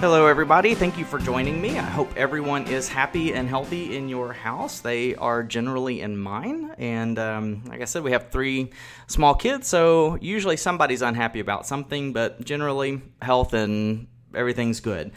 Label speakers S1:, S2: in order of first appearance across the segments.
S1: Hello, everybody. Thank you for joining me. I hope everyone is happy and healthy in your house. They are generally in mine. And um, like I said, we have three small kids, so usually somebody's unhappy about something, but generally, health and everything's good.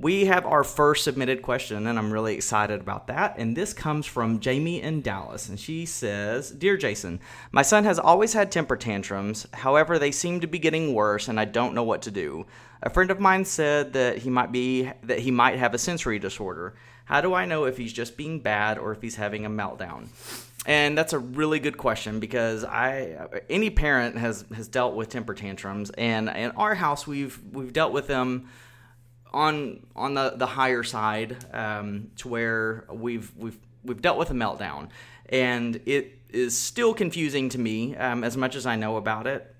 S1: We have our first submitted question, and I'm really excited about that. And this comes from Jamie in Dallas. And she says Dear Jason, my son has always had temper tantrums. However, they seem to be getting worse, and I don't know what to do. A friend of mine said that he might be that he might have a sensory disorder. How do I know if he's just being bad or if he's having a meltdown? And that's a really good question because I any parent has has dealt with temper tantrums and in our house we've we've dealt with them on on the, the higher side um, to where we've we've we've dealt with a meltdown. And it is still confusing to me um, as much as I know about it.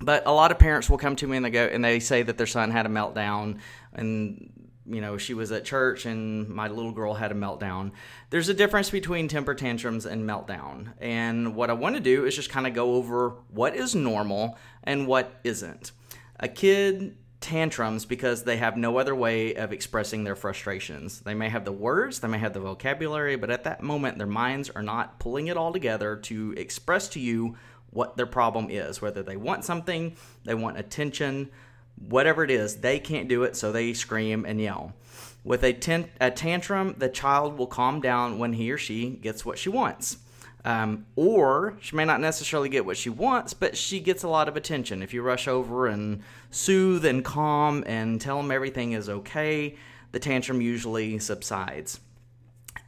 S1: But a lot of parents will come to me and they go and they say that their son had a meltdown and you know she was at church and my little girl had a meltdown. There's a difference between temper tantrums and meltdown. And what i want to do is just kind of go over what is normal and what isn't. A kid tantrums because they have no other way of expressing their frustrations. They may have the words, they may have the vocabulary, but at that moment, their minds are not pulling it all together to express to you what their problem is. Whether they want something, they want attention, whatever it is, they can't do it, so they scream and yell. With a, ten- a tantrum, the child will calm down when he or she gets what she wants. Um, or she may not necessarily get what she wants, but she gets a lot of attention. If you rush over and soothe and calm and tell them everything is okay, the tantrum usually subsides.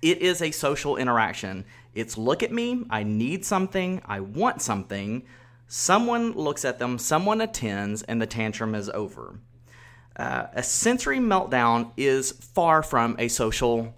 S1: It is a social interaction. It's look at me, I need something, I want something. Someone looks at them, someone attends, and the tantrum is over. Uh, a sensory meltdown is far from a social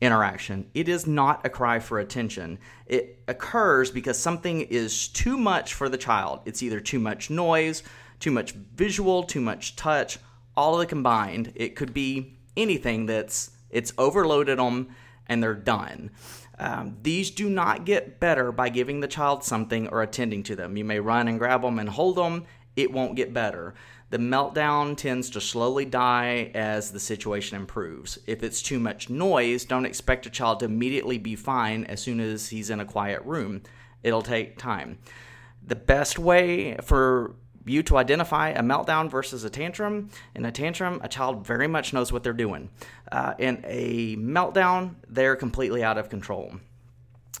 S1: interaction. It is not a cry for attention. It occurs because something is too much for the child. It's either too much noise, too much visual, too much touch, all of the combined. It could be anything that's it's overloaded them and they're done. Um, these do not get better by giving the child something or attending to them. You may run and grab them and hold them, it won't get better. The meltdown tends to slowly die as the situation improves. If it's too much noise, don't expect a child to immediately be fine as soon as he's in a quiet room. It'll take time. The best way for you to identify a meltdown versus a tantrum. In a tantrum, a child very much knows what they're doing. Uh, in a meltdown, they're completely out of control.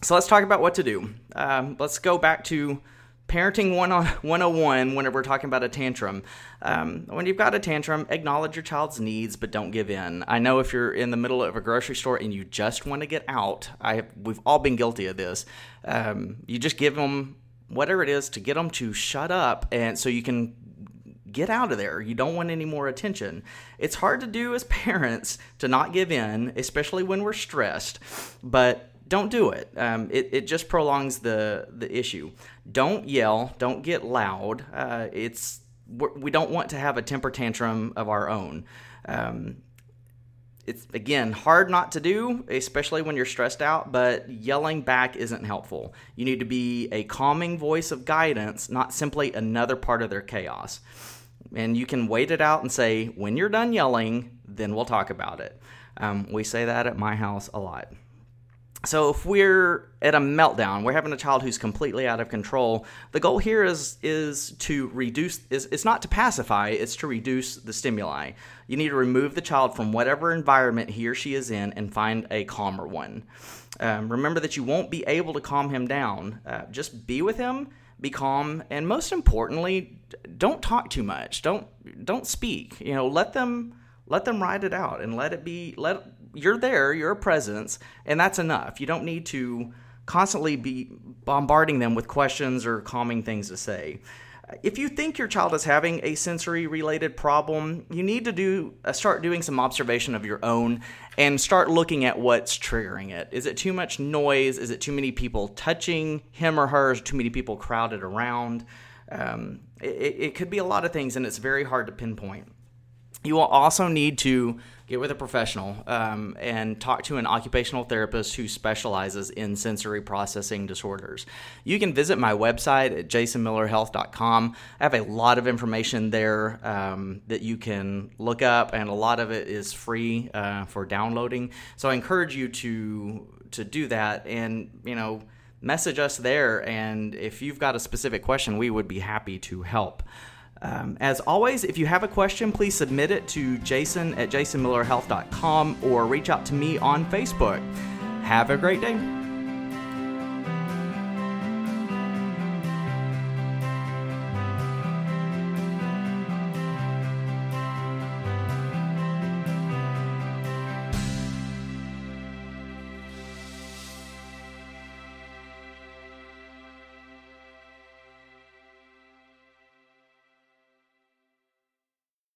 S1: So let's talk about what to do. Um, let's go back to parenting 101 whenever we're talking about a tantrum. Um, when you've got a tantrum, acknowledge your child's needs, but don't give in. I know if you're in the middle of a grocery store and you just want to get out, I we've all been guilty of this. Um, you just give them whatever it is to get them to shut up and so you can get out of there. You don't want any more attention. It's hard to do as parents to not give in, especially when we're stressed, but don't do it. Um, it, it just prolongs the, the issue. Don't yell, don't get loud. Uh, it's we don't want to have a temper tantrum of our own. Um, it's again hard not to do, especially when you're stressed out, but yelling back isn't helpful. You need to be a calming voice of guidance, not simply another part of their chaos. And you can wait it out and say, when you're done yelling, then we'll talk about it. Um, we say that at my house a lot so if we're at a meltdown we're having a child who's completely out of control the goal here is is to reduce is it's not to pacify it's to reduce the stimuli. You need to remove the child from whatever environment he or she is in and find a calmer one. Um, remember that you won't be able to calm him down. Uh, just be with him be calm and most importantly don't talk too much. Don't don't speak. You know let them let them ride it out and let it be let you're there, you're a presence, and that's enough. You don't need to constantly be bombarding them with questions or calming things to say. If you think your child is having a sensory related problem, you need to do uh, start doing some observation of your own and start looking at what's triggering it. Is it too much noise? Is it too many people touching him or her? Is too many people crowded around? Um, it, it could be a lot of things, and it's very hard to pinpoint. You will also need to get with a professional um, and talk to an occupational therapist who specializes in sensory processing disorders. You can visit my website at jasonmillerhealth.com. I have a lot of information there um, that you can look up, and a lot of it is free uh, for downloading. So I encourage you to to do that, and you know message us there. And if you've got a specific question, we would be happy to help. Um, as always, if you have a question, please submit it to jason at jasonmillerhealth.com or reach out to me on Facebook. Have a great day.